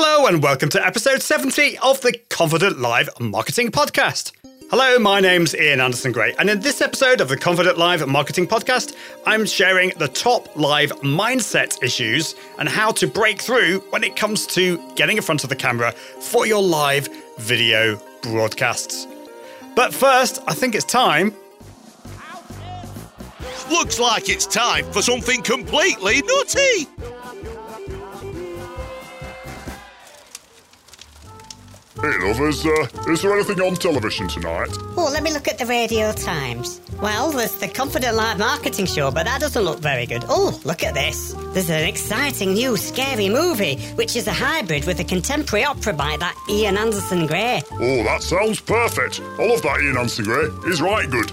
Hello, and welcome to episode 70 of the Confident Live Marketing Podcast. Hello, my name's Ian Anderson Gray, and in this episode of the Confident Live Marketing Podcast, I'm sharing the top live mindset issues and how to break through when it comes to getting in front of the camera for your live video broadcasts. But first, I think it's time. Looks like it's time for something completely nutty. Hey, lovers, uh, is there anything on television tonight? Oh, let me look at the Radio Times. Well, there's the Confident Live Marketing Show, but that doesn't look very good. Oh, look at this. There's an exciting new scary movie, which is a hybrid with a contemporary opera by that Ian Anderson Gray. Oh, that sounds perfect. I love that Ian Anderson Gray. He's right good.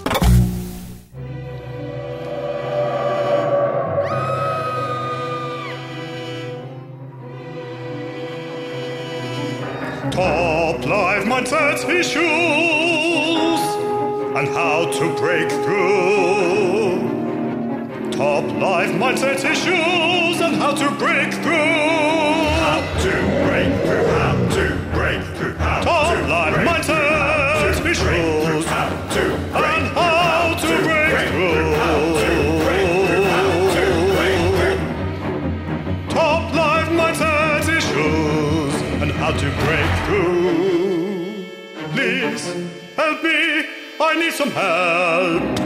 Top life mindset issues and how to break through. Top life mindset issues and how to break through. How to break through. Help me. I need some help.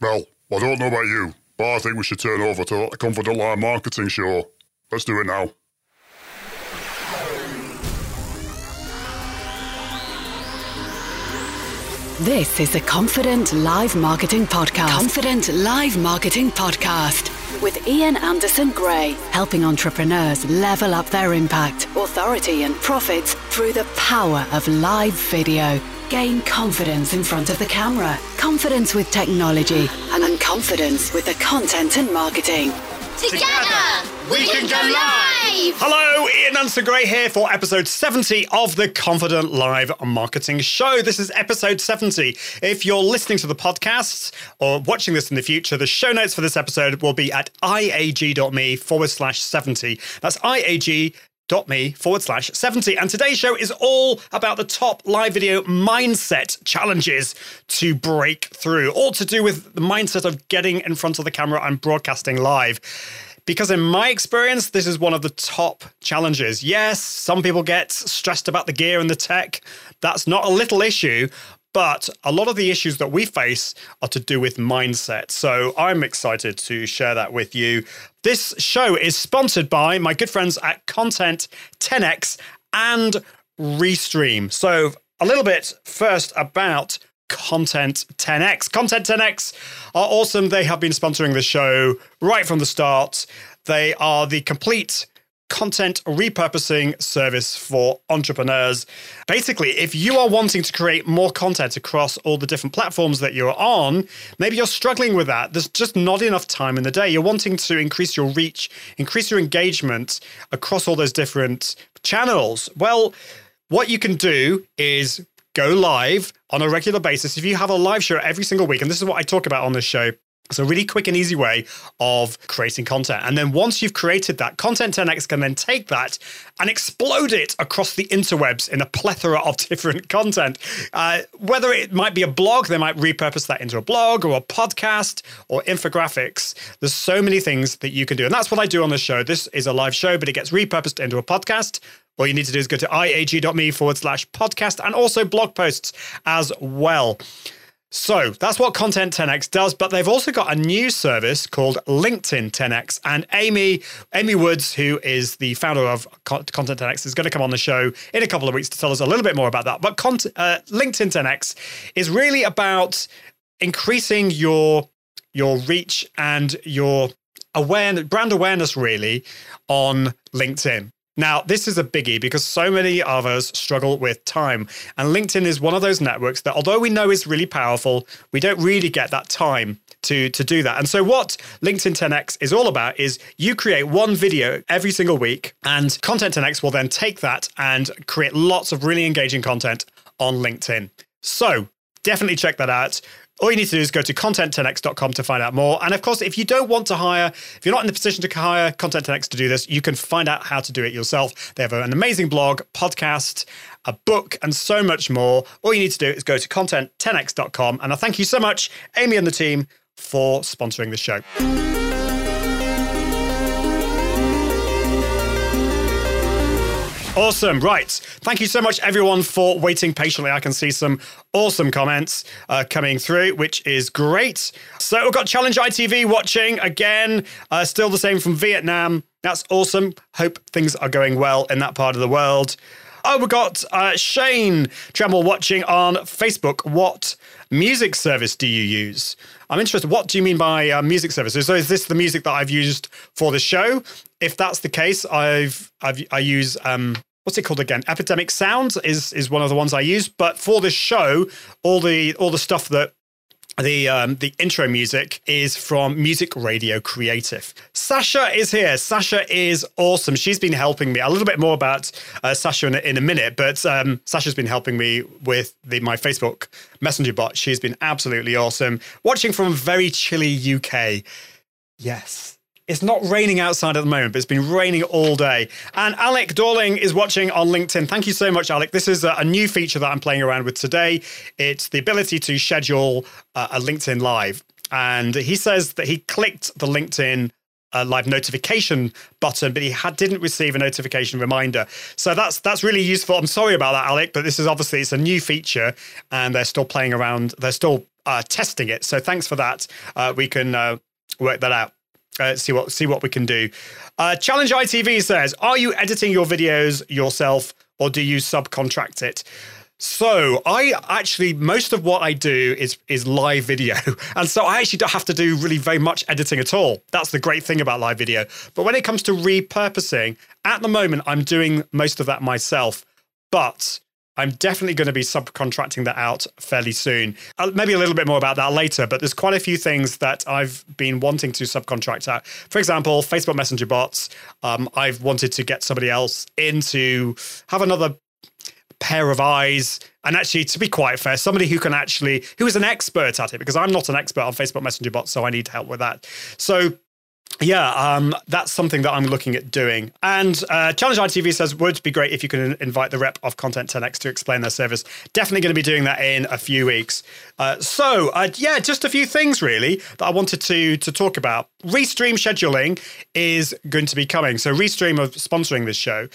Well, I don't know about you, but I think we should turn over to the Confident Live Marketing Show. Let's do it now. This is the Confident Live Marketing Podcast. Confident Live Marketing Podcast with Ian Anderson Gray, helping entrepreneurs level up their impact, authority, and profits through the power of live video. Gain confidence in front of the camera, confidence with technology, and confidence with the content and marketing. Together, we can go live! Hello, Ian Anderson Gray here for episode 70 of the Confident Live Marketing Show. This is episode 70. If you're listening to the podcast or watching this in the future, the show notes for this episode will be at iag.me forward slash 70. That's iag me forward slash 70 and today's show is all about the top live video mindset challenges to break through. All to do with the mindset of getting in front of the camera and broadcasting live. Because in my experience this is one of the top challenges. Yes some people get stressed about the gear and the tech. That's not a little issue but a lot of the issues that we face are to do with mindset. So I'm excited to share that with you. This show is sponsored by my good friends at Content 10x and Restream. So a little bit first about Content 10x. Content 10x are awesome. They have been sponsoring the show right from the start. They are the complete content repurposing service for entrepreneurs. Basically, if you are wanting to create more content across all the different platforms that you're on, maybe you're struggling with that. There's just not enough time in the day. You're wanting to increase your reach, increase your engagement across all those different channels. Well, what you can do is go live on a regular basis. If you have a live show every single week, and this is what I talk about on this show, it's a really quick and easy way of creating content. And then once you've created that, Content 10x can then take that and explode it across the interwebs in a plethora of different content. Uh, whether it might be a blog, they might repurpose that into a blog or a podcast or infographics. There's so many things that you can do. And that's what I do on the show. This is a live show, but it gets repurposed into a podcast. All you need to do is go to iag.me forward slash podcast and also blog posts as well. So that's what Content 10x does, but they've also got a new service called LinkedIn 10x. And Amy, Amy Woods, who is the founder of Content 10x, is going to come on the show in a couple of weeks to tell us a little bit more about that. But Cont- uh, LinkedIn 10x is really about increasing your your reach and your awareness, brand awareness, really, on LinkedIn. Now, this is a biggie because so many of us struggle with time. And LinkedIn is one of those networks that, although we know is really powerful, we don't really get that time to, to do that. And so, what LinkedIn 10x is all about is you create one video every single week, and Content 10x will then take that and create lots of really engaging content on LinkedIn. So, definitely check that out. All you need to do is go to content10x.com to find out more. And of course, if you don't want to hire, if you're not in the position to hire Content 10x to do this, you can find out how to do it yourself. They have an amazing blog, podcast, a book, and so much more. All you need to do is go to content10x.com. And I thank you so much, Amy and the team, for sponsoring the show. Awesome. Right. Thank you so much, everyone, for waiting patiently. I can see some awesome comments uh, coming through, which is great. So we've got Challenge ITV watching again, uh, still the same from Vietnam. That's awesome. Hope things are going well in that part of the world. Oh, we've got uh, Shane Tremble watching on Facebook. What music service do you use? I'm interested. What do you mean by uh, music services? So, is this the music that I've used for the show? If that's the case, I've, I've I use um, what's it called again? Epidemic Sounds is is one of the ones I use. But for the show, all the all the stuff that the um, the intro music is from Music Radio Creative. Sasha is here. Sasha is awesome. She's been helping me a little bit more about uh, Sasha in a, in a minute, but um, Sasha's been helping me with the, my Facebook Messenger bot. She's been absolutely awesome. Watching from very chilly UK. Yes, it's not raining outside at the moment, but it's been raining all day. And Alec Dorling is watching on LinkedIn. Thank you so much, Alec. This is a, new feature that I'm playing around with today. It's the ability to schedule uh, a LinkedIn Live. And he says that he clicked the LinkedIn uh, live notification button, but he had, didn't receive a notification reminder. So that's that's really useful. I'm sorry about that, Alec, but this is obviously it's a new feature, and they're still playing around. They're still uh, testing it. So thanks for that. Uh, we can uh, work that out uh, see what see what we can do. Uh, Challenge ITV says, "Are you editing your videos yourself, or do you subcontract it?" So I actually most of what I do is is live video, and so I actually don't have to do really very much editing at all. That's the great thing about live video. But when it comes to repurposing, at the moment I'm doing most of that myself. But I'm definitely going to be subcontracting that out fairly soon. Uh, maybe a little bit more about that later, but there's quite a few things that I've been wanting to subcontract out. For example, Facebook Messenger bots. Um, I've wanted to get somebody else in to have another pair of eyes and actually to be quite fair somebody who can actually who is an expert at it because i'm not an expert on facebook messenger bots so i need help with that so yeah, um, that's something that I'm looking at doing. And uh, Challenge ITV says, would be great if you could invite the rep of Content 10X to explain their service. Definitely going to be doing that in a few weeks. Uh, so, uh, yeah, just a few things really that I wanted to, to talk about. Restream scheduling is going to be coming. So, Restream are sponsoring this show.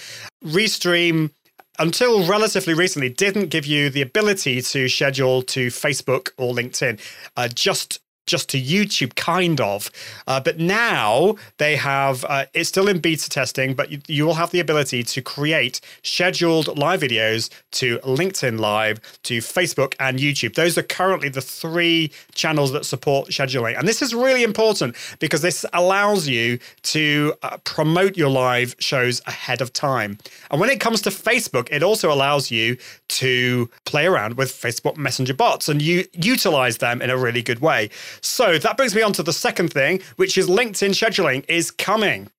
Restream until relatively recently didn't give you the ability to schedule to Facebook or LinkedIn. Uh, just just to YouTube, kind of. Uh, but now they have, uh, it's still in beta testing, but you, you, will have the ability to create scheduled live videos to LinkedIn Live, to Facebook and YouTube. Those are currently the three channels that support scheduling. And this is really important because this allows you to uh, promote your live shows ahead of time. And when it comes to Facebook, it also allows you to play around with Facebook Messenger bots and you utilize them in a really good way. So that brings me on to the second thing, which is LinkedIn scheduling is coming.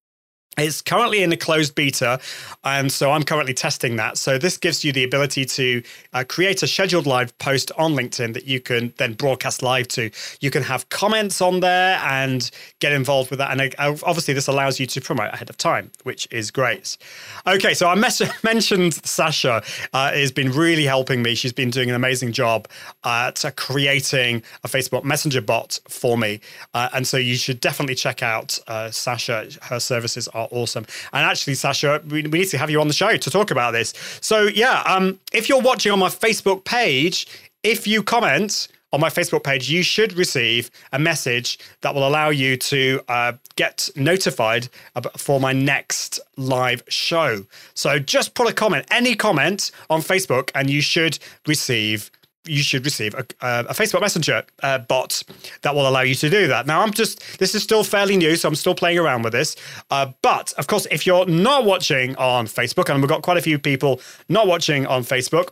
It's currently in a closed beta, and so I'm currently testing that. So this gives you the ability to uh, create a scheduled live post on LinkedIn that you can then broadcast live to. You can have comments on there and get involved with that. And uh, obviously, this allows you to promote ahead of time, which is great. Okay, so I mes- mentioned Sasha uh, has been really helping me. She's been doing an amazing job at creating a Facebook Messenger bot for me, uh, and so you should definitely check out uh, Sasha. Her services are are awesome. And actually, Sasha, we, we need to have you on the show to talk about this. So, yeah, um, if you're watching on my Facebook page, if you comment, on my Facebook page, you should receive a message that will allow you to uh, get notified for my next live show. So just put a comment, any comment on Facebook, and you should receive you should receive a, a Facebook Messenger uh, bot that will allow you to do that. Now, I'm just, this is still fairly new, so I'm still playing around with this. Uh, but of course, if you're not watching on Facebook, and we've got quite a few people not watching on Facebook,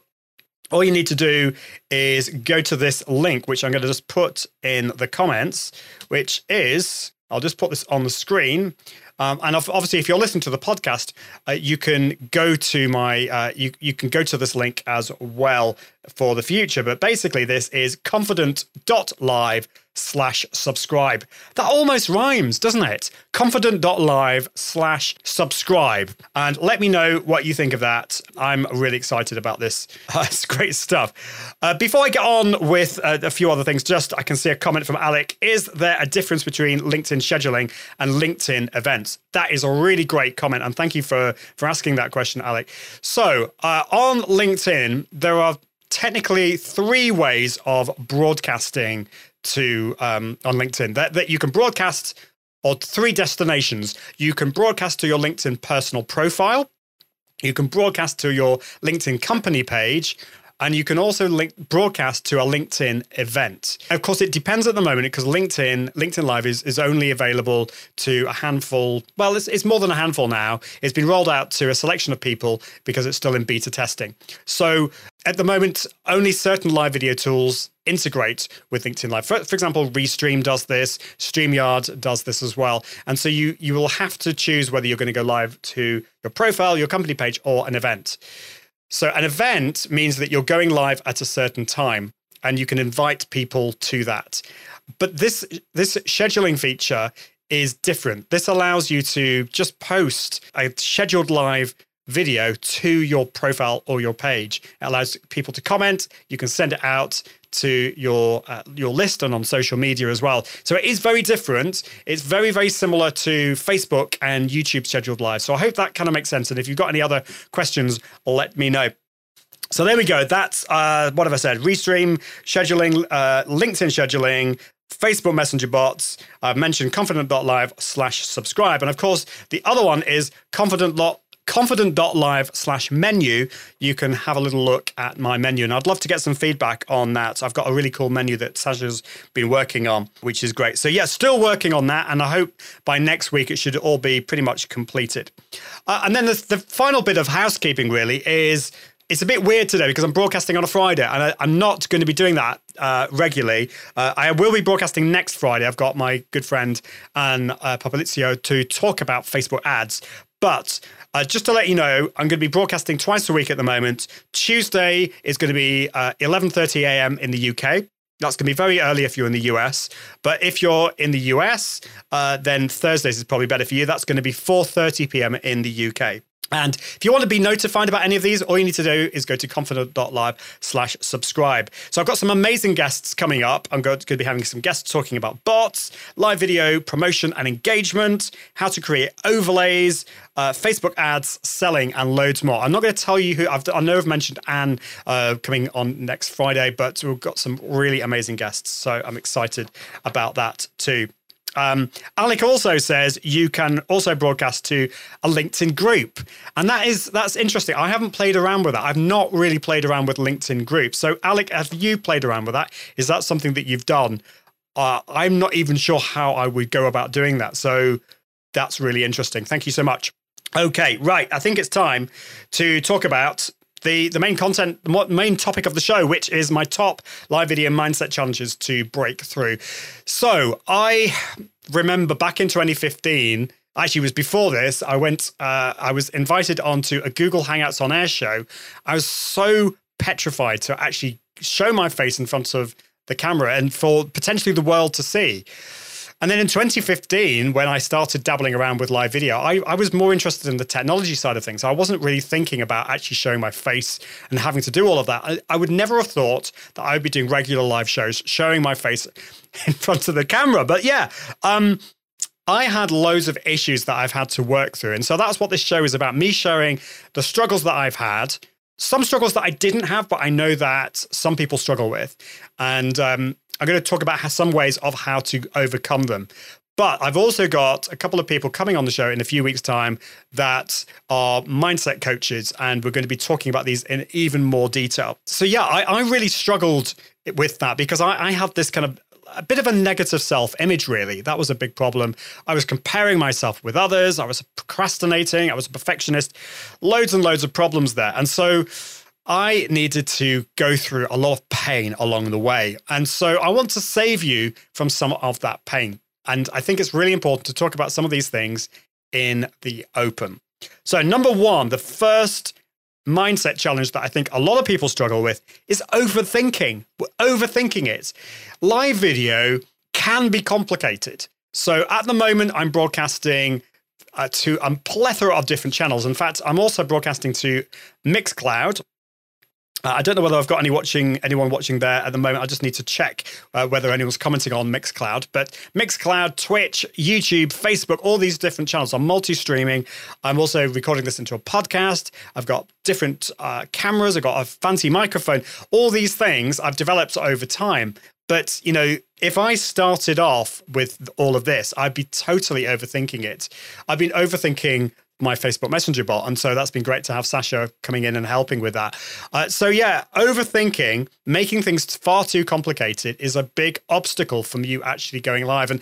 all you need to do is go to this link, which I'm going to just put in the comments, which is, I'll just put this on the screen. Um, and obviously, if you're listening to the podcast, uh, you can go to my uh, you you can go to this link as well for the future. But basically, this is confident.live slash subscribe. That almost rhymes, doesn't it? Confident.live slash subscribe. And let me know what you think of that. I'm really excited about this. It's great stuff. Uh, before I get on with uh, a few other things, just I can see a comment from Alec. Is there a difference between LinkedIn scheduling and LinkedIn events? That is a really great comment. And thank you for, for asking that question, Alec. So uh, on LinkedIn, there are technically three ways of broadcasting to um, on LinkedIn that, that you can broadcast or three destinations. You can broadcast to your LinkedIn personal profile. You can broadcast to your LinkedIn company page, and you can also link broadcast to a LinkedIn event. Of course, it depends at the moment because LinkedIn LinkedIn Live is, is only available to a handful. Well, it's, it's more than a handful now. It's been rolled out to a selection of people because it's still in beta testing. So at the moment, only certain live video tools integrate with LinkedIn Live. For, for, example, Restream does this, StreamYard does this as well. And so you you will have to choose whether you're going to go live to your profile, your company page, or an event. So an event means that you're going live at a certain time and you can invite people to that. But this this scheduling feature is different. This allows you to just post a scheduled live video to your profile or your page. It allows people to comment. You can send it out to your uh, your list and on social media as well. So it is very different. It's very very similar to Facebook and YouTube scheduled live. So I hope that kind of makes sense. And if you've got any other questions, let me know. So there we go. That's uh, what have I said? Restream scheduling, uh, LinkedIn scheduling, Facebook Messenger bots. I've mentioned confident.live slash subscribe. And of course, the other one is confident confident.live slash menu, you can have a little look at my menu. And I'd love to get some feedback on that. I've got a really cool menu that Sasha's been working on, which is great. So, yeah, still working on that. And I hope by next week it should all be pretty much completed. Uh, and then the, the final bit of housekeeping really is it's a bit weird today because I'm broadcasting on a Friday and I, am not going to be doing that uh, regularly. Uh, I will be broadcasting next Friday. I've got my good friend Anne uh, Papalizio to talk about Facebook ads. But uh, just to let you know, I'm going to be broadcasting twice a week at the moment. Tuesday is going to be 11:30 uh, a.m. in the UK. That's going to be very early if you're in the US. But if you're in the US, uh, then Thursdays is probably better for you. That's going to be 4:30 p.m. in the UK. And if you want to be notified about any of these, all you need to do is go to confident.live slash subscribe. So I've got some amazing guests coming up. I'm going to be having some guests talking about bots, live video, promotion and engagement, how to create overlays, uh, Facebook ads, selling, and loads more. I'm not going to tell you who, I've, i know I've mentioned Anne uh, coming on next Friday, but we've got some really amazing guests. So I'm excited about that too. Um, Alec also says you can also broadcast to a LinkedIn group, and that is that's interesting. I haven't played around with that. I've not really played around with LinkedIn groups. So, Alec, have you played around with that? Is that something that you've done? Uh, I'm not even sure how I would go about doing that. So, that's really interesting. Thank you so much. Okay, right. I think it's time to talk about the the main content, the main topic of the show, which is my top live video mindset challenges to break through. So I remember back in 2015 actually was before this i went uh, i was invited onto a google hangouts on air show i was so petrified to actually show my face in front of the camera and for potentially the world to see and then in 2015, when I started dabbling around with live video, I, I, was more interested in the technology side of things. I wasn't really thinking about actually showing my face and having to do all of that. I, I would never have thought that I would be doing regular live shows, showing my face in front of the camera. But yeah, um, I had loads of issues that I've had to work through. And so that's what this show is about me showing the struggles that I've had, some struggles that I didn't have, but I know that some people struggle with. And um, I'm going to talk about some ways of how to overcome them. But I've also got a couple of people coming on the show in a few weeks' time that are mindset coaches, and we're going to be talking about these in even more detail. So, yeah, I, I really struggled with that because I, I have this kind of a bit of a negative self image, really. That was a big problem. I was comparing myself with others, I was procrastinating, I was a perfectionist, loads and loads of problems there. And so, I needed to go through a lot of pain along the way. And so I want to save you from some of that pain. And I think it's really important to talk about some of these things in the open. So, number one, the first mindset challenge that I think a lot of people struggle with is overthinking. We're overthinking it. Live video can be complicated. So at the moment, I'm broadcasting uh, to a plethora of different channels. In fact, I'm also broadcasting to Mixcloud, uh, I don't know whether I've got any watching anyone watching there at the moment. I just need to check uh, whether anyone's commenting on Mixcloud. But Mixcloud, Twitch, YouTube, Facebook, all these different channels. I'm multi-streaming. I'm also recording this into a podcast. I've got different uh, cameras. I've got a fancy microphone. All these things I've developed over time. But you know, if I started off with all of this, I'd be totally overthinking it. I've been overthinking my Facebook Messenger bot. And so that's been great to have Sasha coming in and helping with that. Uh, so, yeah, overthinking, making things far too complicated is a big obstacle from you actually going live. And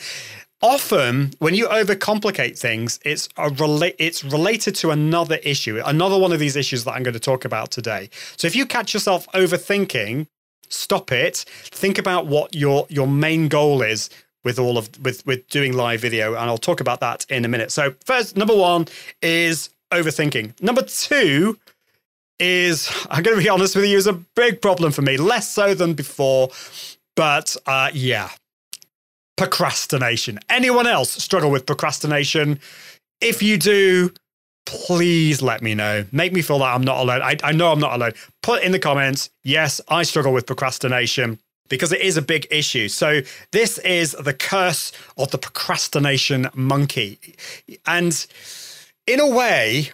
often when you overcomplicate things, it's a rela- it's related to another issue, another one of these issues that I'm going to talk about today. So, if you catch yourself overthinking, stop it think about what your your main goal is with all of with with doing live video and I'll talk about that in a minute. So first number 1 is overthinking. Number 2 is I'm going to be honest with you is a big problem for me, less so than before, but uh yeah. Procrastination. Anyone else struggle with procrastination? If you do, please let me know. Make me feel that I'm not alone. I, I know I'm not alone. Put in the comments, yes, I struggle with procrastination because it is a big issue. So, this is the curse of the procrastination monkey. And in a way,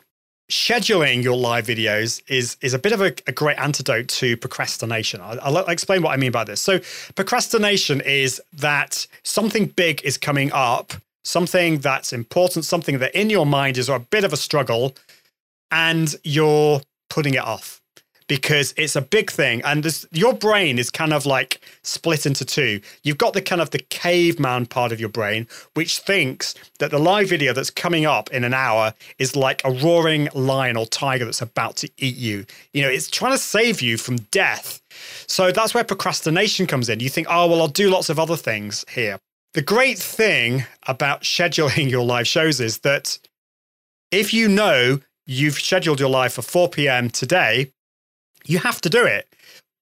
scheduling your live videos is is a bit of a, a great antidote to procrastination. I'll, I'll, explain what I mean by this. So, procrastination is that something big is coming up, something that's important, something that in your mind is a bit of a struggle, and you're putting it off because it's a big thing. And this, your brain is kind of like split into two. You've got the kind of the caveman part of your brain which thinks that the live video that's coming up in an hour is like a roaring lion or tiger that's about to eat you. You know it's trying to save you from death. So that's where procrastination comes in. You think oh well i'll do lots of other things here. The great thing about scheduling your live shows is that if you know you've scheduled your live for 4 p.m. today, you have to do it.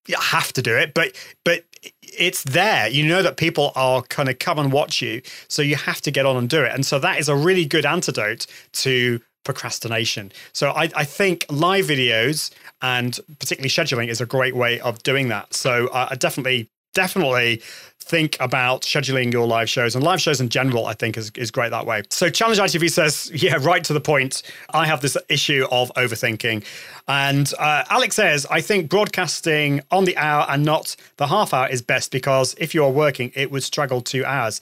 You have to do it, but but it's there. You know that people are kind of come and watch you, so you have to get on and do it. And so that is a really good antidote to procrastination. So I, I think live videos and particularly scheduling is a great way of doing that. So I definitely definitely think about scheduling your live shows and live shows in general, I think is, is great that way. So Challenge ITV says, yeah, right to the point. I have this issue of overthinking. And uh, Alec says, I think broadcasting on the hour and not the half hour is best because if you are working, it would struggle two hours.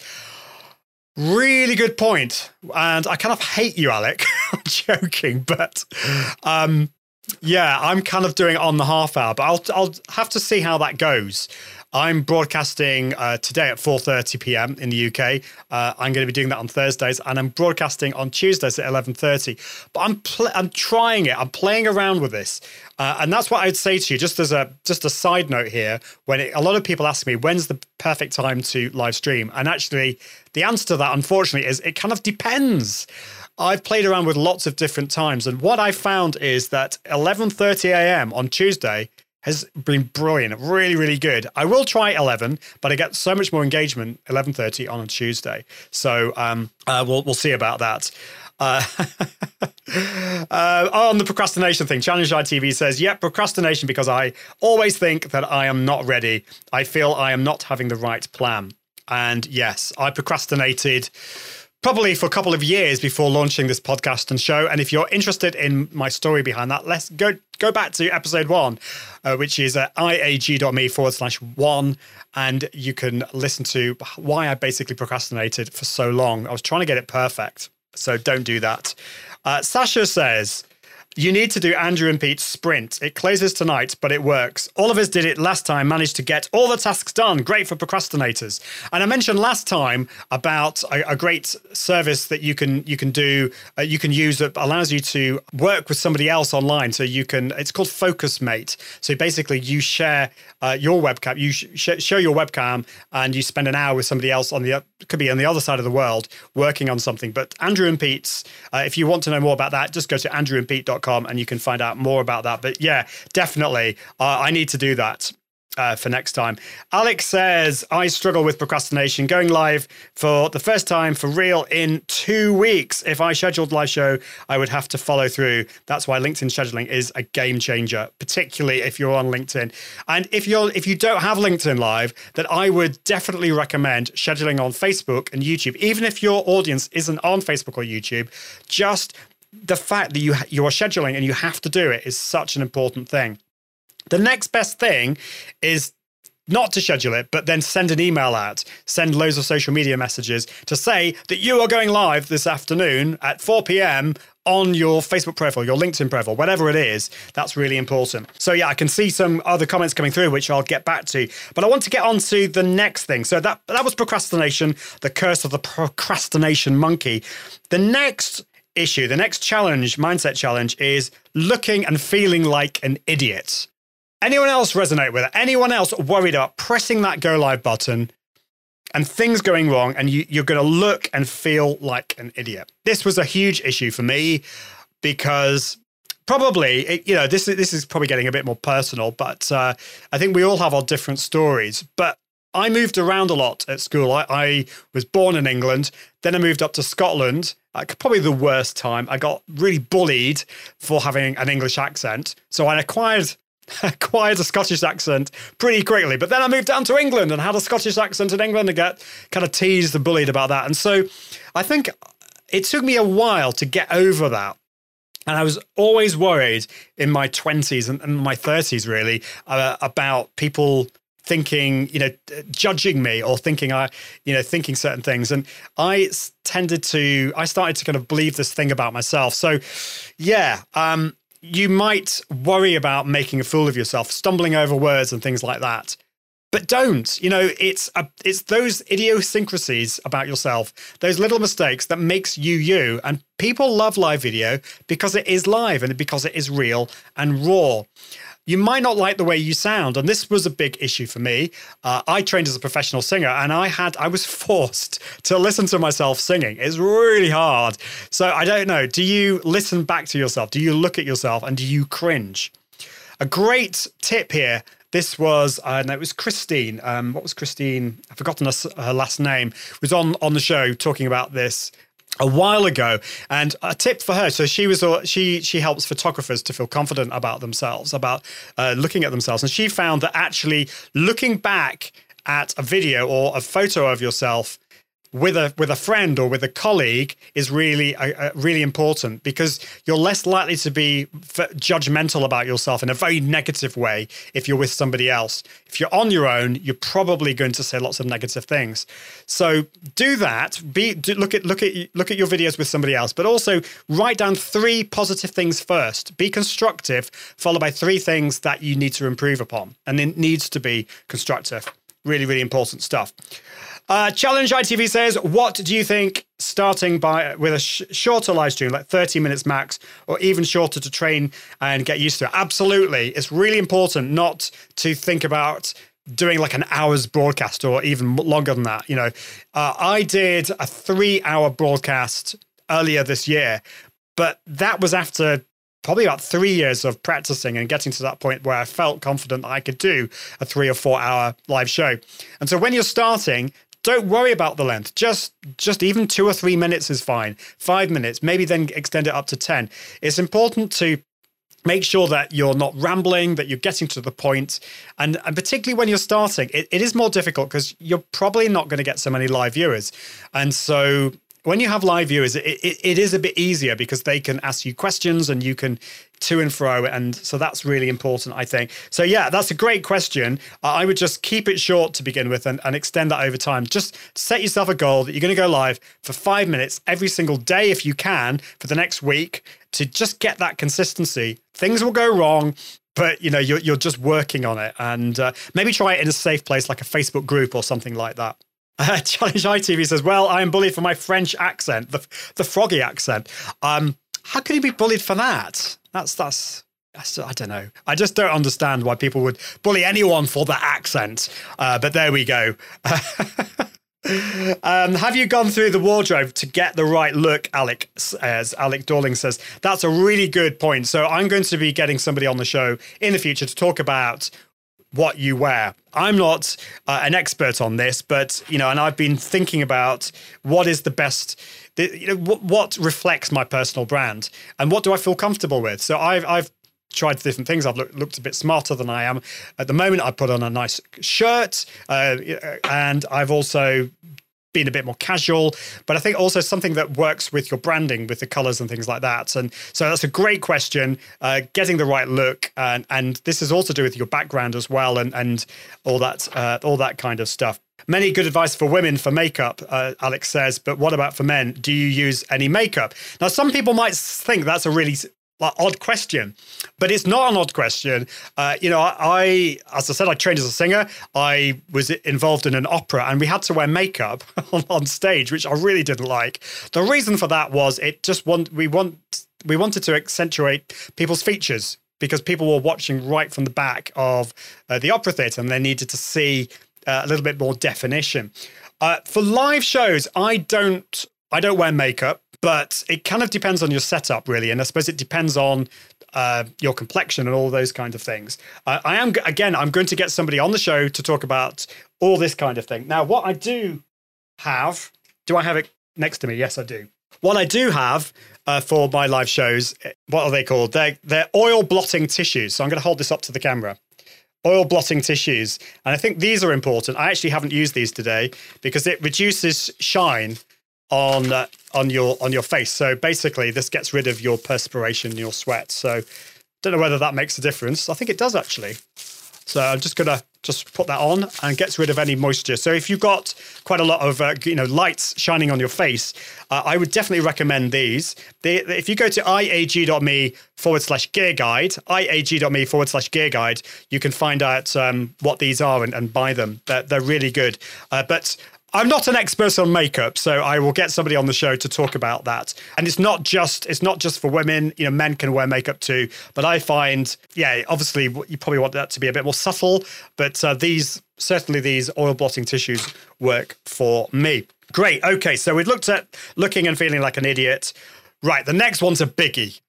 Really good point. And I kind of hate you, Alec. I'm joking, but um, yeah, I'm kind of doing it on the half hour, but I'll I'll have to see how that goes. I'm broadcasting uh, today at 4:30 p.m. in the UK. Uh, I'm going to be doing that on Thursdays, and I'm broadcasting on Tuesdays at 11:30. But I'm pl- I'm trying it. I'm playing around with this, uh, and that's what I'd say to you. Just as a just a side note here, when it, a lot of people ask me when's the perfect time to live stream, and actually the answer to that, unfortunately, is it kind of depends. I've played around with lots of different times, and what I found is that 11:30 a.m. on Tuesday has been brilliant, really, really good. I will try 11, but I get so much more engagement 11:30 on a Tuesday. So um, uh, we'll we'll see about that. Uh, uh, on the procrastination thing, Challenge ITV says, "Yep, yeah, procrastination because I always think that I am not ready. I feel I am not having the right plan." And yes, I procrastinated probably for a couple of years before launching this podcast and show. And if you're interested in my story behind that, let's go go back to episode one, uh, which is at iag.me forward slash one. And you can listen to why I basically procrastinated for so long. I was trying to get it perfect. So don't do that. Uh, Sasha says, you need to do Andrew and Pete's sprint. It closes tonight, but it works. All of us did it last time, managed to get all the tasks done. Great for procrastinators. And I mentioned last time about a, a great service that you can you can do uh, you can use that allows you to work with somebody else online. So you can it's called FocusMate. So basically, you share uh, your webcam, you sh- show your webcam, and you spend an hour with somebody else on the could be on the other side of the world working on something. But Andrew and Pete's, uh, if you want to know more about that, just go to andrewandpete.com and you can find out more about that. But yeah, definitely, uh, I need to do that uh, for next time. Alex says, I struggle with procrastination. Going live for the first time for real in two weeks. If I scheduled live show, I would have to follow through. That's why LinkedIn scheduling is a game changer, particularly if you're on LinkedIn. And if you're if you don't have LinkedIn Live, then I would definitely recommend scheduling on Facebook and YouTube. Even if your audience isn't on Facebook or YouTube, just the fact that you you are scheduling and you have to do it is such an important thing. The next best thing is not to schedule it, but then send an email out, send loads of social media messages to say that you are going live this afternoon at 4 p.m. on your Facebook profile, your LinkedIn profile, whatever it is. That's really important. So, yeah, I can see some other comments coming through, which I'll get back to. But I want to get on to the next thing. So, that, that was procrastination, the curse of the procrastination monkey. The next issue, the next challenge, mindset challenge, is looking and feeling like an idiot. Anyone else resonate with it? Anyone else worried about pressing that go live button and things going wrong and you, you're going to look and feel like an idiot? This was a huge issue for me because probably it, you know this is this is probably getting a bit more personal, but uh, I think we all have our different stories. But I moved around a lot at school. I, I was born in England, then I moved up to Scotland. Like probably the worst time. I got really bullied for having an English accent, so I acquired acquired a Scottish accent pretty quickly. But then I moved down to England and had a Scottish accent in England and get kind of teased and bullied about that. And so I think it took me a while to get over that. And I was always worried in my 20s and, and my 30s, really, uh, about people thinking, you know, judging me or thinking I, you know, thinking certain things. And I tended to, I started to kind of believe this thing about myself. So, yeah, um, you might worry about making a fool of yourself, stumbling over words and things like that. But don't. You know, it's a, it's those idiosyncrasies about yourself, those little mistakes that makes you you. And people love live video because it is live and because it is real and raw you might not like the way you sound and this was a big issue for me uh, i trained as a professional singer and i had i was forced to listen to myself singing it's really hard so i don't know do you listen back to yourself do you look at yourself and do you cringe a great tip here this was uh, no, it was Christine. Um, what was Christine? I've forgotten her, her last name. Was on on the show talking about this a while ago and a tip for her so she was she she helps photographers to feel confident about themselves about uh, looking at themselves and she found that actually looking back at a video or a photo of yourself with a with a friend or with a colleague is really uh, uh really important because you're less likely to be f- judgmental about yourself in a very negative way if you're with somebody else. If you're on your own, you're probably going to say lots of negative things. So do that. Be do, look at look at look at your videos with somebody else, but also write down three positive things first. Be constructive, followed by three things that you need to improve upon, and it needs to be constructive. Really, really important stuff. Uh, Challenge ITV says, what do you think starting by with a sh- shorter live stream, like 30 minutes max, or even shorter to train and get used to it? Absolutely. It's really important not to think about doing like an hour's broadcast or even longer than that. You know, uh, I did a three hour broadcast earlier this year, but that was after probably about three years of practicing and getting to that point where I felt confident that I could do a three or four hour live show. And so when you're starting, don't worry about the length. Just just even 2 or 3 minutes is fine. 5 minutes, maybe then extend it up to 10. It's important to make sure that you're not rambling, that you're getting to the point. And, and particularly when you're starting, it, it is more difficult because you're probably not going to get so many live viewers. And so when you have live viewers, it, it, it is a bit easier because they can ask you questions and you can to and fro. And so that's really important, I think. So, yeah, that's a great question. I would just keep it short to begin with and, and extend that over time. Just set yourself a goal that you're going to go live for five minutes every single day if you can for the next week to just get that consistency. Things will go wrong but you know you're, you're just working on it and uh, maybe try it in a safe place like a facebook group or something like that uh, Challenge ITV says, "Well, I am bullied for my French accent, the the froggy accent. Um, how can you be bullied for that? That's that's." I don't know. I just don't understand why people would bully anyone for that accent. Uh, but there we go. Um, have you gone through the wardrobe to get the right look, Alec? As Alec Dorling says, that's a really good point. So I'm going to be getting somebody on the show in the future to talk about what you wear. I'm not uh, an expert on this, but you know, and I've been thinking about what is the best, the, you know, what, reflects my personal brand and what do I feel comfortable with. So I've I've tried different things. I've look, looked a bit smarter than I am at the moment. I put on a nice shirt, uh, and I've also been a bit more casual, but I think also something that works with your branding, with the colors and things like that. And so that's a great question. Uh, getting the right look, and and this is also to do with your background as well, and and all that uh, all that kind of stuff. Many good advice for women for makeup, uh, Alec says, but what about for men? Do you use any makeup? Now, some people might think that's a really odd question, but it's not an odd question. Uh, you know, I, as I said, I trained as a singer. I was involved in an opera, and we had to wear makeup on, on stage, which I really didn't like. The reason for that was it just want we want we wanted to accentuate people's features because people were watching right from the back of uh, the opera theatre, and they needed to see uh, a little bit more definition. Uh, for live shows, I don't I don't wear makeup but it kind of depends on your setup, really. And I suppose it depends on uh, your complexion and all those kind of things. Uh, I am, again, I'm going to get somebody on the show to talk about all this kind of thing. Now, what I do have, do I have it next to me? Yes, I do. What I do have uh, for my live shows, eh, what are they called? They're, they're oil blotting tissues. So I'm going to hold this up to the camera oil blotting tissues. And I think these are important. I actually haven't used these today because it reduces shine on uh, on your on your face. So basically, this gets rid of your perspiration, your sweat. So don't know whether that makes a difference. I think it does actually. So I'm just gonna just put that on and gets rid of any moisture. So if you've got quite a lot of uh, you know lights shining on your face, uh, I would definitely recommend these. If you go to iag.me forward slash gear guide, iag.me forward slash gear guide, you can find out um, what these are and, and buy them. They're, they're really good. Uh, but I'm not an expert on makeup, so I will get somebody on the show to talk about that. And it's not just it's not just for women. You know, men can wear makeup too. But I find, yeah, obviously you probably want that to be a bit more subtle. But uh, these certainly these oil blotting tissues work for me. Great. Okay, so we've looked at looking and feeling like an idiot. Right, the next one's a biggie,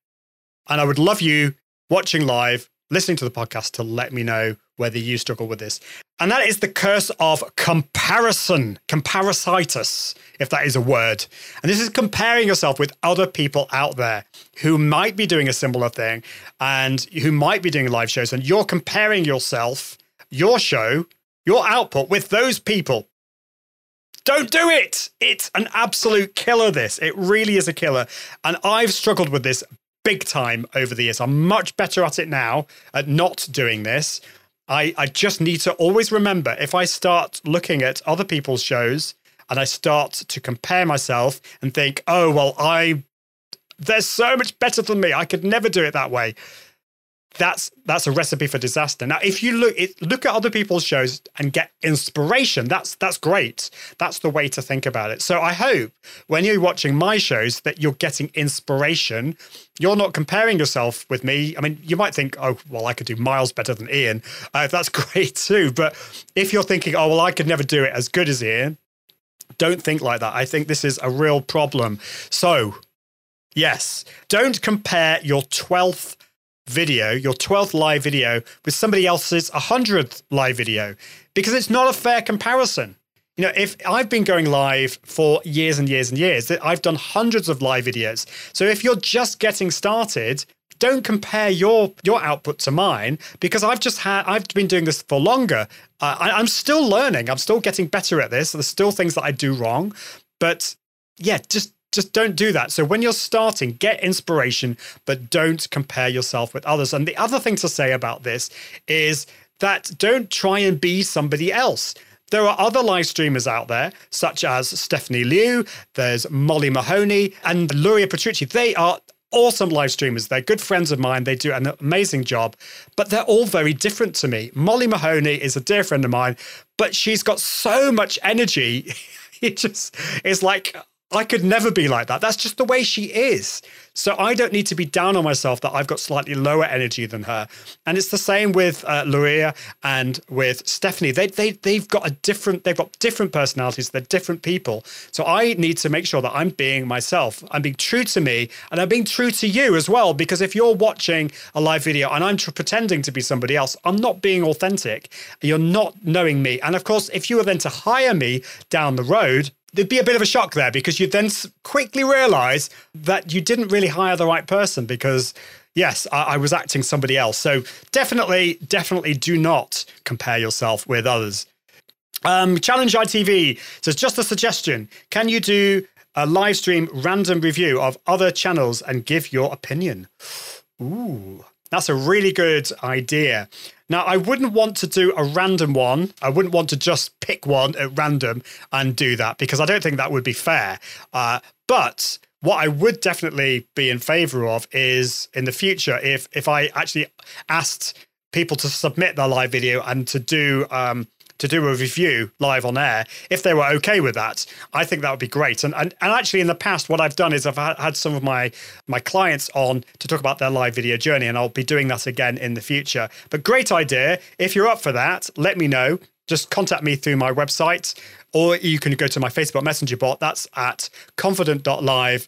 and I would love you watching live, listening to the podcast to let me know whether you struggle with this. And that is the curse of comparison, comparasitis, if that is a word. And this is comparing yourself with other people out there who might be doing a similar thing and who might be doing live shows. And you're comparing yourself, your show, your output with those people. Don't do it. It's an absolute killer, this. It really is a killer. And I've struggled with this big time over the years. I'm much better at it now at not doing this. I, I just need to always remember if I start looking at other people's shows and I start to compare myself and think, oh, well, I, they're so much better than me. I could never do it that way that's that's a recipe for disaster. Now, if you look it, look at other people's shows and get inspiration, that's that's great. That's the way to think about it. So I hope when you're watching my shows that you're getting inspiration. You're not comparing yourself with me. I mean, you might think, oh, well, I could do miles better than Ian. Uh, that's great too. But if you're thinking, oh, well, I could never do it as good as Ian, don't think like that. I think this is a real problem. So, yes, don't compare your 12th video, your 12th live video, with somebody else's 100th live video because it's not a fair comparison. You know, if I've been going live for years and years and years, I've done hundreds of live videos. So if you're just getting started, don't compare your your output to mine because I've just had I've been doing this for longer. Uh, I, I'm still learning. I'm still getting better at this. There's still things that I do wrong, but yeah, just just don't do that. So when you're starting, get inspiration, but don't compare yourself with others. And the other thing to say about this is that don't try and be somebody else. There are other live streamers out there, such as Stephanie Liu, there's Molly Mahoney, and Luria Petrucci. They are awesome live streamers. They're good friends of mine. They do an amazing job, but they're all very different to me. Molly Mahoney is a dear friend of mine, but she's got so much energy. it just it's like I could never be like that. That's just the way she is. So I don't need to be down on myself that I've got slightly lower energy than her. And it's the same with uh, Luria and with Stephanie. They, they, they've got a different, they've got different personalities. They're different people. So I need to make sure that I'm being myself. I'm being true to me and I'm being true to you as well. Because if you're watching a live video and I'm tr- pretending to be somebody else, I'm not being authentic. You're not knowing me. And of course, if you were then to hire me down the road, there'd be a bit of a shock there because you'd then quickly realize that you didn't really hire the right person because yes, I, I, was acting somebody else. So definitely, definitely do not compare yourself with others. Um, Challenge ITV says just a suggestion. Can you do a live stream random review of other channels and give your opinion? Ooh, that's a really good idea. Now, I wouldn't want to do a random one. I wouldn't want to just pick one at random and do that because I don't think that would be fair. Uh, but what I would definitely be in favor of is in the future if if I actually asked people to submit their live video and to do um, to do a review live on air, if they were okay with that, I think that would be great. And and, and actually, in the past, what I've done is I've had some of my my clients on to talk about their live video journey, and I'll be doing that again in the future. But great idea. If you're up for that, let me know. Just contact me through my website, or you can go to my Facebook Messenger bot. That's at confident.live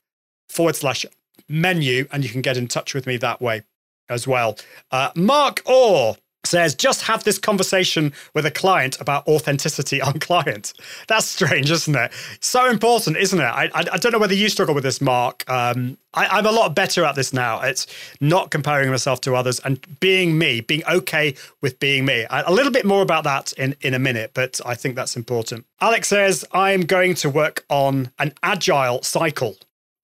forward slash menu, and you can get in touch with me that way as well. Uh, Mark Orr says just have this conversation with a client about authenticity on client. That's strange isn't it? So important isn't it? I, I, I don't know whether you struggle with this mark. Um, I, am a lot better at this now. It's not comparing myself to others and being me being okay with being me. A little bit more about that in, in a minute but i think that's important. Alec says i'm going to work on an agile cycle.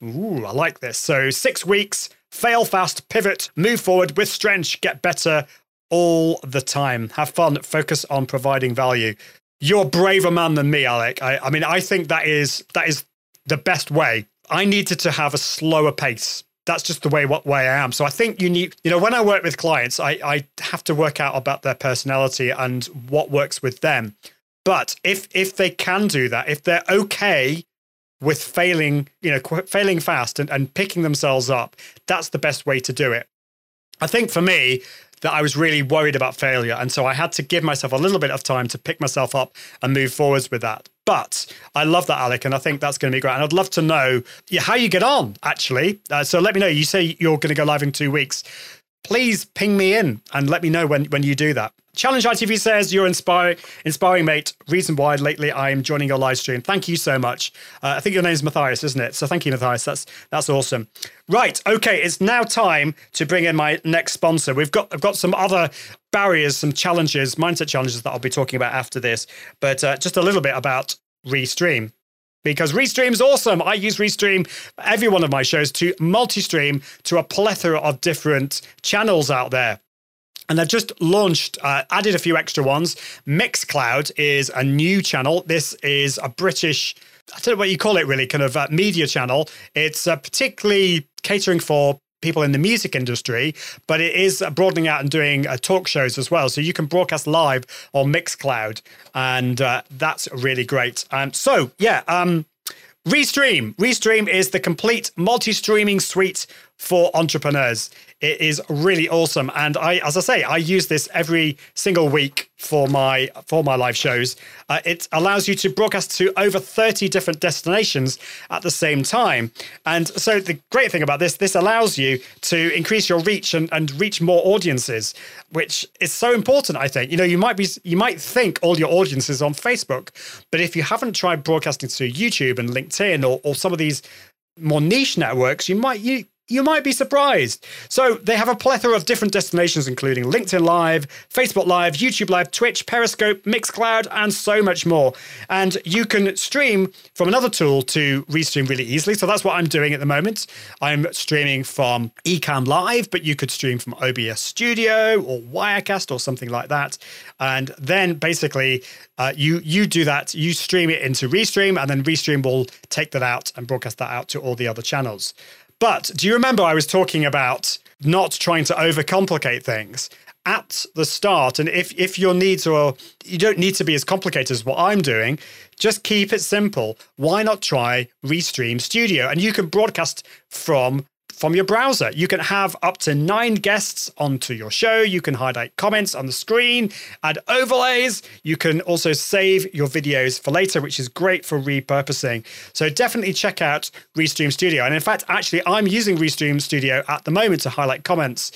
Ooh, I like this. So, six weeks, fail fast, pivot, move forward with strength, get better, all the time. Have fun, focus on providing value. You're a braver man than me, Alec. I, I mean, I think that is that is the best way. I needed to have a slower pace. That's just the way what way I am. So I think you need, you know, when I work with clients, I, I have to work out about their personality and what works with them. But if if they can do that, if they're okay with failing, you know, failing fast and, and picking themselves up, that's the best way to do it. I think for me, that I was really worried about failure. And so I had to give myself a little bit of time to pick myself up and move forwards with that. But I love that, Alec, and I think that's going to be great. And I'd love to know how you get on, actually. Uh, so let me know. You say you're going to go live in two weeks. Please ping me in and let me know when, when you do that. Challenge ITV says you're inspiring, inspiring, mate. Reason why lately I am joining your live stream. Thank you so much. Uh, I think your name's Matthias, isn't it? So thank you, Matthias. That's that's awesome. Right, okay. It's now time to bring in my next sponsor. We've got I've got some other barriers, some challenges, mindset challenges that I'll be talking about after this. But uh, just a little bit about Restream because Restream is awesome. I use Restream every one of my shows to multi-stream to a plethora of different channels out there. And they've just launched, uh, added a few extra ones. Mixcloud is a new channel. This is a British, I don't know what you call it really, kind of uh, media channel. It's uh, particularly catering for people in the music industry, but it is broadening out and doing uh, talk shows as well. So you can broadcast live on Mixcloud, and uh, that's really great. Um, so, yeah, um, Restream. Restream is the complete multi streaming suite for entrepreneurs. It is really awesome. And I, as I say, I use this every single week for my for my live shows. Uh, it allows you to broadcast to over 30 different destinations at the same time. And so the great thing about this, this allows you to increase your reach and, and reach more audiences, which is so important, I think. You know, you might be you might think all your audiences on Facebook, but if you haven't tried broadcasting to YouTube and LinkedIn or, or some of these more niche networks, you might you you might be surprised. So they have a plethora of different destinations, including LinkedIn Live, Facebook Live, YouTube Live, Twitch, Periscope, Mixcloud, and so much more. And you can stream from another tool to restream really easily. So that's what I'm doing at the moment. I'm streaming from Ecamm Live, but you could stream from OBS Studio or Wirecast or something like that. And then basically, uh, you you do that. You stream it into Restream, and then Restream will take that out and broadcast that out to all the other channels. But do you remember I was talking about not trying to overcomplicate things? at the start. And if, if your needs are, you don't need to be as complicated as what I'm doing, just keep it simple. Why not try Restream Studio? And you can broadcast from from your browser. You can have up to nine guests onto your show. You can highlight comments on the screen, add overlays. You can also save your videos for later, which is great for repurposing. So definitely check out Restream Studio. And in fact, actually, I'm using Restream Studio at the moment to highlight comments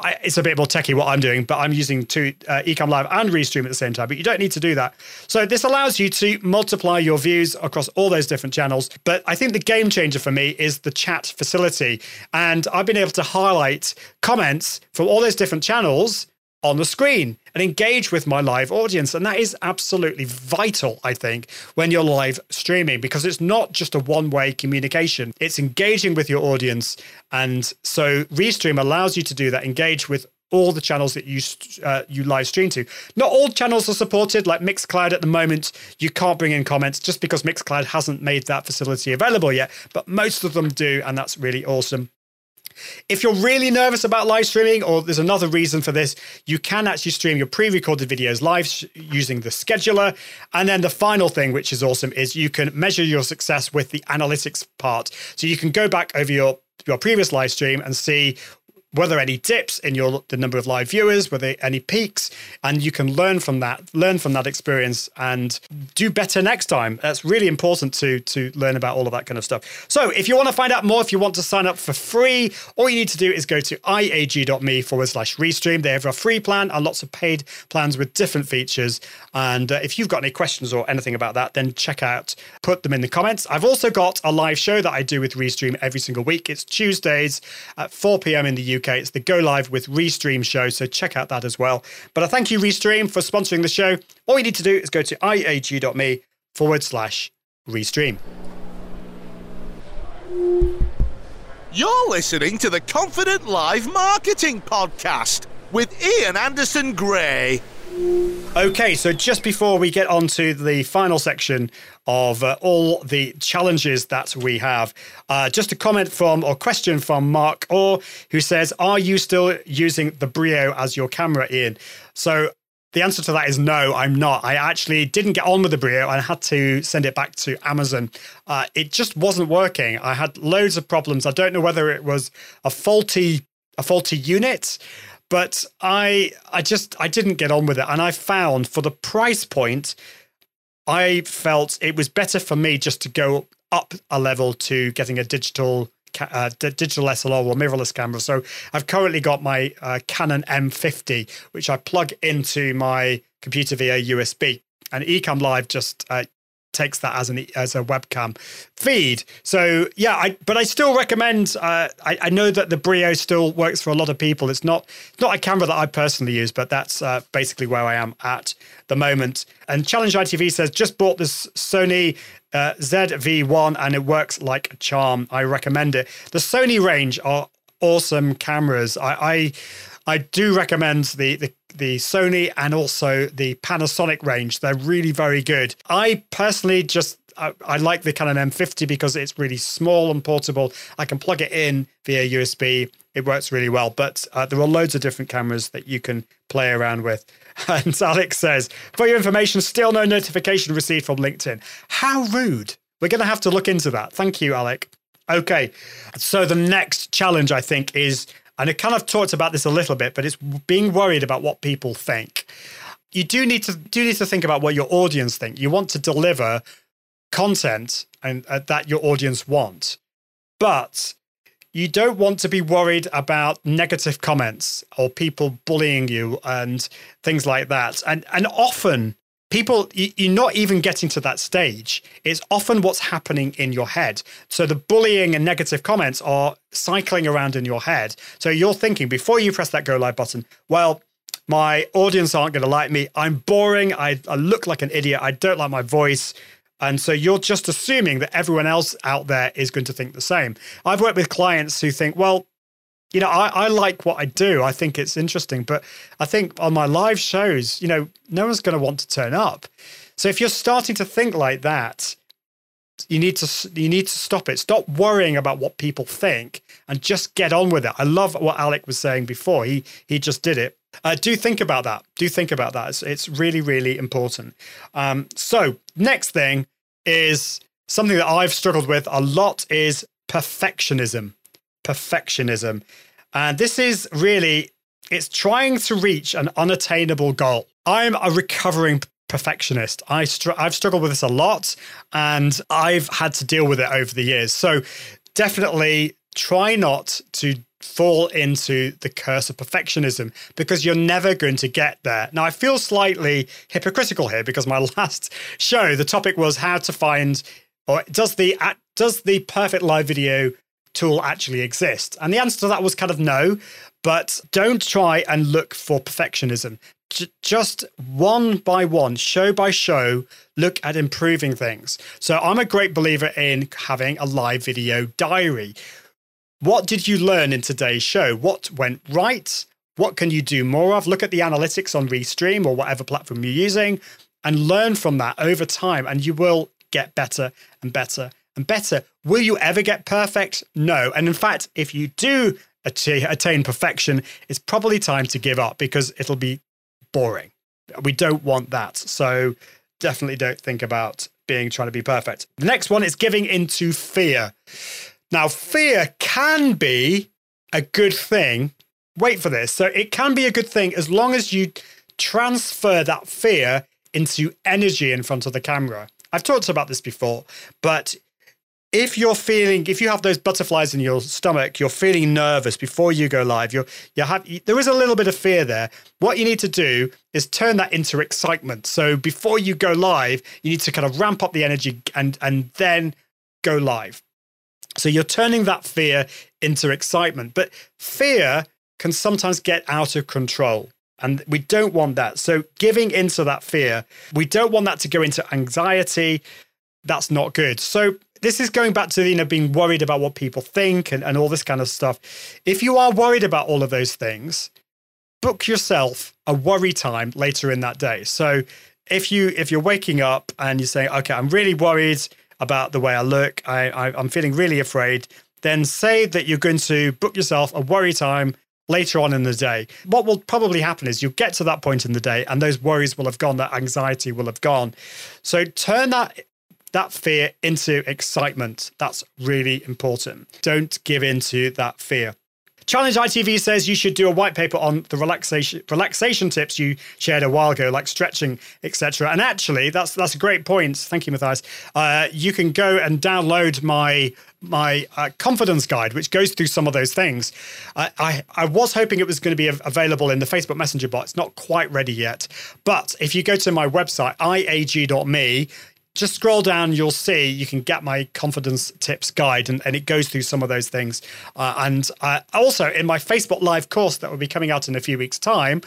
I, it's a bit more techy what I'm doing, but I'm using two uh, Ecamm Live and Restream at the same time. But you don't need to do that. So this allows you to multiply your views across all those different channels. But I think the game changer for me is the chat facility, and I've been able to highlight comments from all those different channels on the screen and engage with my live audience. And that is absolutely vital, I think, when you're live streaming, because it's not just a one way communication, it's engaging with your audience. And so Restream allows you to do that, engage with all the channels that you uh, you live stream to. Not all channels are supported, like Mixcloud at the moment. You can't bring in comments just because Mixcloud hasn't made that facility available yet, but most of them do, and that's really awesome. If you're really nervous about live streaming, or there's another reason for this, you can actually stream your pre recorded videos live using the scheduler. And then the final thing, which is awesome, is you can measure your success with the analytics part. So you can go back over your your previous live stream and see were there any dips in your the number of live viewers? Were there any peaks? And you can learn from that learn from that experience and do better next time. That's really important to to learn about all of that kind of stuff. So if you want to find out more if you want to sign up for free all you need to do is go to iag.me forward slash restream. They have a free plan and lots of paid plans with different features. And uh, if you've got any questions or anything about that then check out put them in the comments. I've also got a live show that i do with restream every single week. It's tuesdays at 4 p.m in the uk UK. It's the Go Live with Restream show, so check out that as well. But I thank you, Restream, for sponsoring the show. All you need to do is go to iag.me forward slash Restream. You're listening to the Confident Live Marketing Podcast with Ian Anderson Gray. Okay, so just before we get on to the final section of uh, all the challenges that we have, uh, just a comment from or question from Mark Orr, who says, Are you still using the Brio as your camera, Ian? So the answer to that is no, I'm not. I actually didn't get on with the Brio and I had to send it back to Amazon. Uh, it just wasn't working. I had loads of problems. I don't know whether it was a faulty a faulty unit but I I just I didn't get on with it, and I found for the price point, I felt it was better for me just to go up a level to getting a digital uh, digital SLR or mirrorless camera. So I've currently got my uh, Canon M50, which I plug into my computer via USB. And Ecamm Live just uh, takes that as an as a webcam feed. So yeah, I, but I still recommend. Uh, I, I, know that the Brio still works for a lot of people. It's not it's not a camera that I personally use, but that's uh, basically where I am at the moment. And Challenge ITV says just bought this Sony uh, ZV1 and it works like a charm. I recommend it. The Sony range are awesome cameras. I, I I do recommend the, the the Sony and also the Panasonic range. They're really very good. I personally just I, I, like the Canon M50 because it's really small and portable. I can plug it in via USB. It works really well. But uh, there are loads of different cameras that you can play around with. And Alec says, for your information, still no notification received from LinkedIn. How rude. We're going to have to look into that. Thank you, Alec. Okay. So the next challenge, I think, is and I kind of talked about this a little bit, but it's being worried about what people think. You do need to do need to think about what your audience think. You want to deliver content and uh, that your audience want, but you don't want to be worried about negative comments or people bullying you and things like that. And and often people you're not even getting to that stage. It's often what's happening in your head. So the bullying and negative comments are cycling around in your head. So you're thinking before you press that go live button well my audience aren't going to like me. I'm boring. I, I look like an idiot. I don't like my voice. And so you're just assuming that everyone else out there is going to think the same. I've worked with clients who think well you know, I, I like what I do. I think it's interesting, but I think on my live shows, you know, no one's going to want to turn up. So if you're starting to think like that, you need to you need to stop it. Stop worrying about what people think and just get on with it. I love what Alec was saying before. He he just did it. Uh, do think about that. Do think about that. It's, it's really really important. Um, so next thing is something that I've struggled with a lot is perfectionism. Perfectionism, and this is really it's trying to reach an unattainable goal. I'm a recovering perfectionist. I str- I've struggled with this a lot and I've had to deal with it over the years. So definitely try not to fall into the curse of perfectionism because you're never going to get there. Now I feel slightly hypocritical here because my last show the topic was how to find or does the does the perfect live video tool actually exist? And the answer to that was kind of no, but don't try and look for perfectionism j- just one by one, show by show, look at improving things. So I'm a great believer in having a live video diary. What did you learn in today's show? What went right? What can you do more of? Look at the analytics on Restream or whatever platform you're using and learn from that over time, and you will get better and better and better. Will you ever get perfect? No. And in fact, if you do attain perfection, it's probably time to give up because it'll be boring. We don't want that. So definitely don't think about being trying to be perfect. The next one is giving into fear. Now, fear can be a good thing. Wait for this. So it can be a good thing as long as you transfer that fear into energy in front of the camera. I've talked about this before, but if you're feeling if you have those butterflies in your stomach you're feeling nervous before you go live you're you have there is a little bit of fear there what you need to do is turn that into excitement so before you go live you need to kind of ramp up the energy and and then go live so you're turning that fear into excitement but fear can sometimes get out of control and we don't want that. So, giving into that fear, we don't want that to go into anxiety. That's not good. So, this is going back to you know being worried about what people think and, and all this kind of stuff. If you are worried about all of those things, book yourself a worry time later in that day. So if you if you're waking up and you're saying, okay, I'm really worried about the way I look, I, I I'm feeling really afraid, then say that you're going to book yourself a worry time later on in the day. What will probably happen is you'll get to that point in the day and those worries will have gone, that anxiety will have gone. So turn that that fear into excitement. That's really important. Don't give in to that fear. Challenge ITV says you should do a white paper on the relaxation relaxation tips you shared a while ago, like stretching, etc. And actually, that's that's a great point. Thank you, Matthias. Uh, you can go and download my my uh, confidence guide, which goes through some of those things. I, I, I was hoping it was going to be available in the Facebook Messenger bot. It's not quite ready yet. But if you go to my website, iag.me, just scroll down, you'll see you can get my confidence tips guide, and, and it goes through some of those things. Uh, and uh, also in my Facebook Live course that will be coming out in a few weeks' time,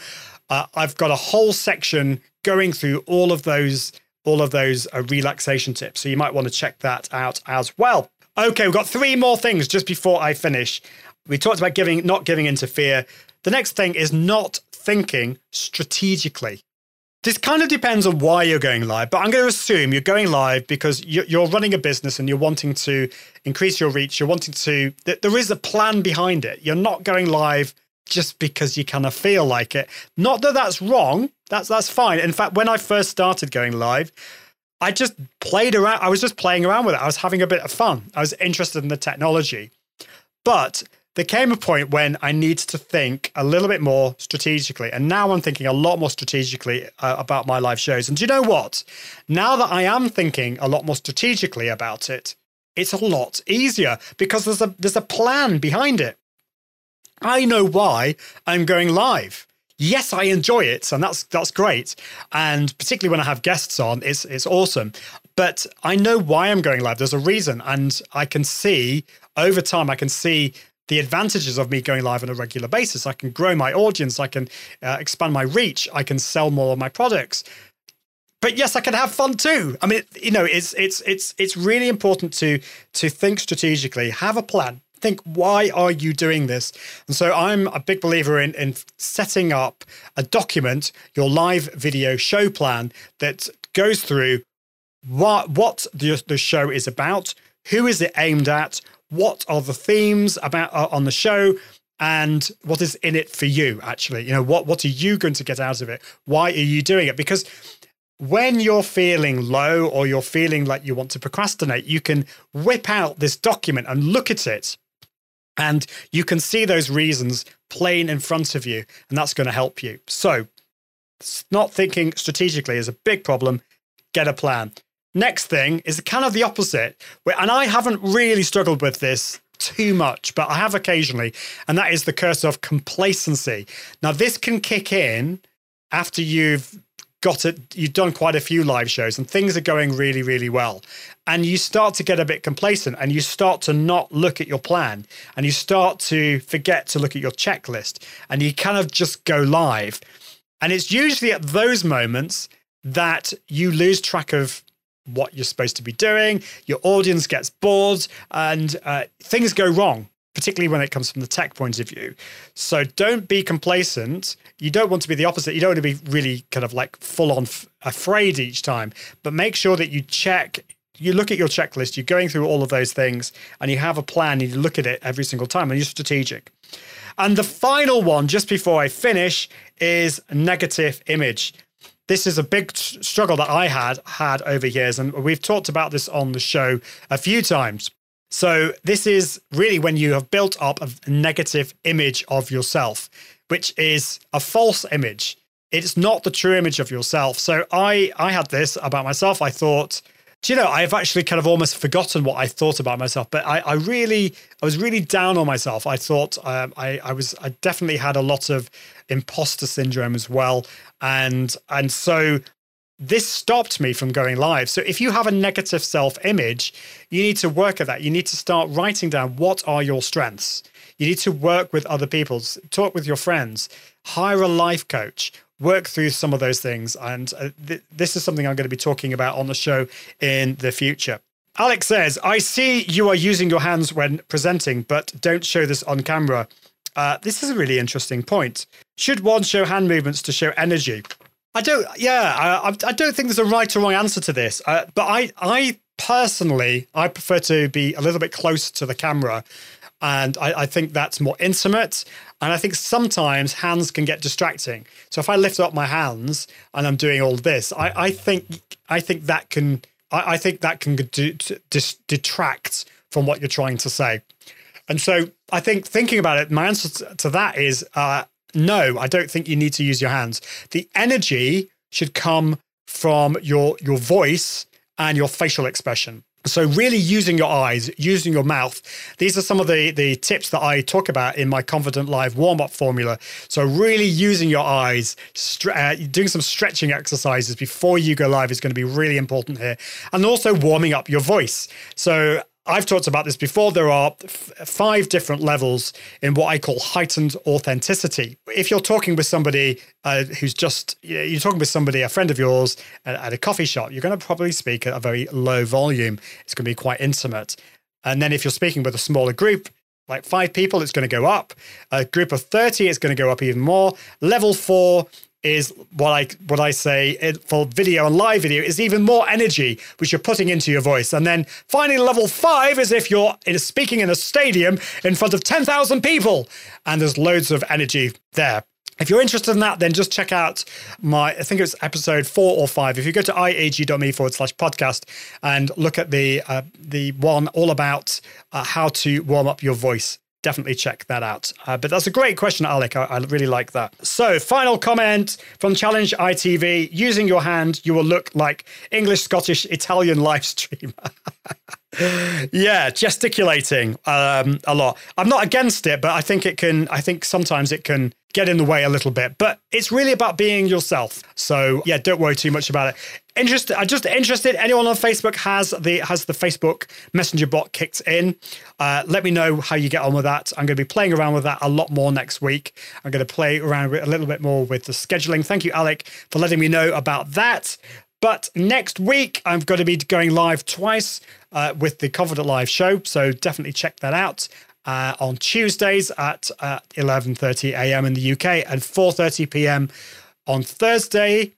uh, I've got a whole section going through all of those all of those uh, relaxation tips. So you might want to check that out as well. Okay, we've got three more things just before I finish. We talked about giving, not giving into fear. The next thing is not thinking strategically. This kind of depends on why you're going live, but I'm going to assume you're going live because you're running a business and you're wanting to increase your reach. You're wanting to, there is a plan behind it. You're not going live just because you kind of feel like it. Not that that's wrong. That's that's fine. In fact, when I first started going live, I just played around. I was just playing around with it. I was having a bit of fun. I was interested in the technology. But there came a point when I needed to think a little bit more strategically. And now I'm thinking a lot more strategically uh, about my live shows. And do you know what? Now that I am thinking a lot more strategically about it, it's a lot easier because there's a there's a plan behind it. I know why I'm going live. Yes, I enjoy it, and that's that's great. And particularly when I have guests on, it's it's awesome. But I know why I'm going live. There's a reason, and I can see over time. I can see the advantages of me going live on a regular basis. I can grow my audience, I can uh, expand my reach, I can sell more of my products. But yes, I can have fun too. I mean, you know, it's it's it's it's really important to to think strategically, have a plan, think why are you doing this and so i'm a big believer in, in setting up a document your live video show plan that goes through what what the, the show is about, who is it aimed at, what are the themes about uh, on the show, and what is in it for you. Actually, you know what what are you going to get out of it? Why are you doing it? Because when you're feeling low or you're feeling like you want to procrastinate, you can whip out this document and look at it. And you can see those reasons plain in front of you, and that's going to help you. So, not thinking strategically is a big problem. Get a plan. Next thing is kind of the opposite, and I haven't really struggled with this too much, but I have occasionally, and that is the curse of complacency. Now, this can kick in after you've got it, you've done quite a few live shows and things are going really, really well. And you start to get a bit complacent and you start to not look at your plan and you start to forget to look at your checklist and you kind of just go live. And it's usually at those moments that you lose track of what you're supposed to be doing, your audience gets bored, and uh, things go wrong particularly when it comes from the tech point of view. So don't be complacent. You don't want to be the opposite. You don't want to be really kind of like full on f- afraid each time, but make sure that you check. You look at your checklist, you're going through all of those things, and you have a plan, and you look at it every single time, and you're strategic. And the final one, just before I finish, is negative image. This is a big struggle that I had had over years, and we've talked about this on the show a few times. So, this is really when you have built up a negative image of yourself, which is a false image. It's not the true image of yourself. So, I I had this about myself. I thought, do you know, I've actually kind of almost forgotten what I thought about myself, but I, I really, I was really down on myself. I thought um, I, I was, I definitely had a lot of imposter syndrome as well, and and so this stopped me from going live. So if you have a negative self image, you need to work at that. You need to start writing down what are your strengths. You need to work with other people, talk with your friends, hire a life coach, work through some of those things. And uh, th- this is something I'm going to be talking about on the show in the future. Alec says, I see you are using your hands when presenting, but don't show this on camera. Uh, this is a really interesting point. Should one show hand movements to show energy? I don't. Yeah, I, I don't think there's a right or wrong answer to this. Uh, but I, I personally, I prefer to be a little bit closer to the camera, and I, I, think that's more intimate. And I think sometimes hands can get distracting. So if I lift up my hands and I'm doing all this, I, I think I think that can I, I think that can do, dis, detract from what you're trying to say. And so I think thinking about it, my answer to that is uh, no, I don't think you need to use your hands. The energy should come from your your voice and your facial expression. So really using your eyes, using your mouth. These are some of the the tips that I talk about in my Confident Live warm up formula. So really using your eyes, uh, doing some stretching exercises before you go live is going to be really important here, and also warming up your voice. So I've talked about this before. There are five different levels in what I call heightened authenticity. If you're talking with somebody uh, who's just, you know, you're talking with somebody, a friend of yours at, at a coffee shop, you're going to probably speak at a very low volume. It's going to be quite intimate. And then if you're speaking with a smaller group, like five people, it's going to go up. A group of 30, it's going to go up even more. Level four is what I what I say for video and live video is even more energy which you're putting into your voice. And then finally, level five is if you're speaking in a stadium in front of ten thousand people, and there's loads of energy there. If you're interested in that, then just check out my, I think it's episode four or five. If you go to iag.me forward slash podcast and look at the uh, the one all about uh, how to warm up your voice definitely check that out. Uh, but that's a great question, Alec. I, I, really like that. So, final comment from Challenge ITV using your hand, you will look like English, Scottish, Italian live streamer. yeah, gesticulating um, a lot. I'm not against it, but I think it can, I think sometimes it can get in the way a little bit. But it's really about being yourself. So yeah, don't worry too much about it. Interested? I'm just interested. Anyone on Facebook has the has the Facebook Messenger bot kicked in? Uh, let me know how you get on with that. I'm going to be playing around with that a lot more next week. I'm going to play around a little bit more with the scheduling. Thank you, Alec, for letting me know about that. But next week, I'm going to be going live twice uh, with the Confident Live show. So definitely check that out uh, on Tuesdays at uh, 11:30 a.m. in the UK and 4:30 p.m. on Thursday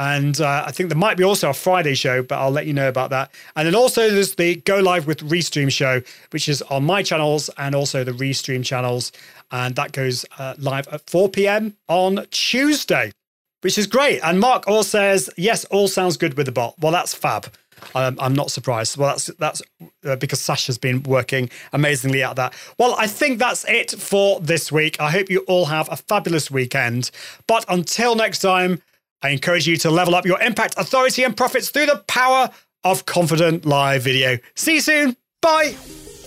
And uh, I think there might be also a Friday show, but I'll let you know about that. And then also there's the Go Live with Restream show, which is on my channels and also the Restream channels. And that goes uh, live at 4 p.m. on Tuesday, which is great. And Mark Orr says, yes, all sounds good with the bot. Well, that's fab. Um, I'm not surprised. Well, that's that's uh, because Sasha's been working amazingly at that. Well, I think that's it for this week. I hope you all have a fabulous weekend. But until next time, I encourage you to level up your impact, authority, and profits through the power of confident live video. See you soon. Bye.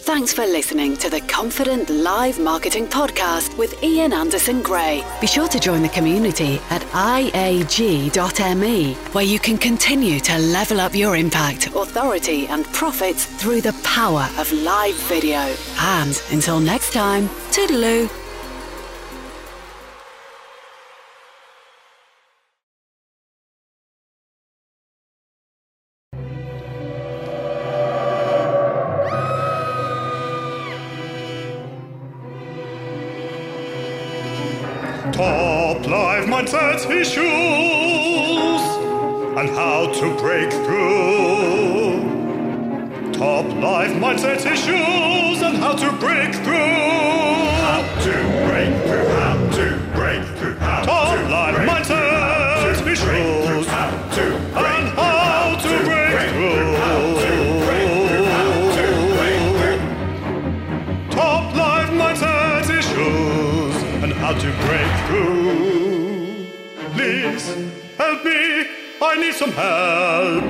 Thanks for listening to the Confident Live Marketing Podcast with Ian Anderson Gray. Be sure to join the community at iag.me, where you can continue to level up your impact, authority, and profits through the power of live video. And until next time, toodaloo. Issues and how to break through. Top life mindset issues and how to break through. Me, I need some help.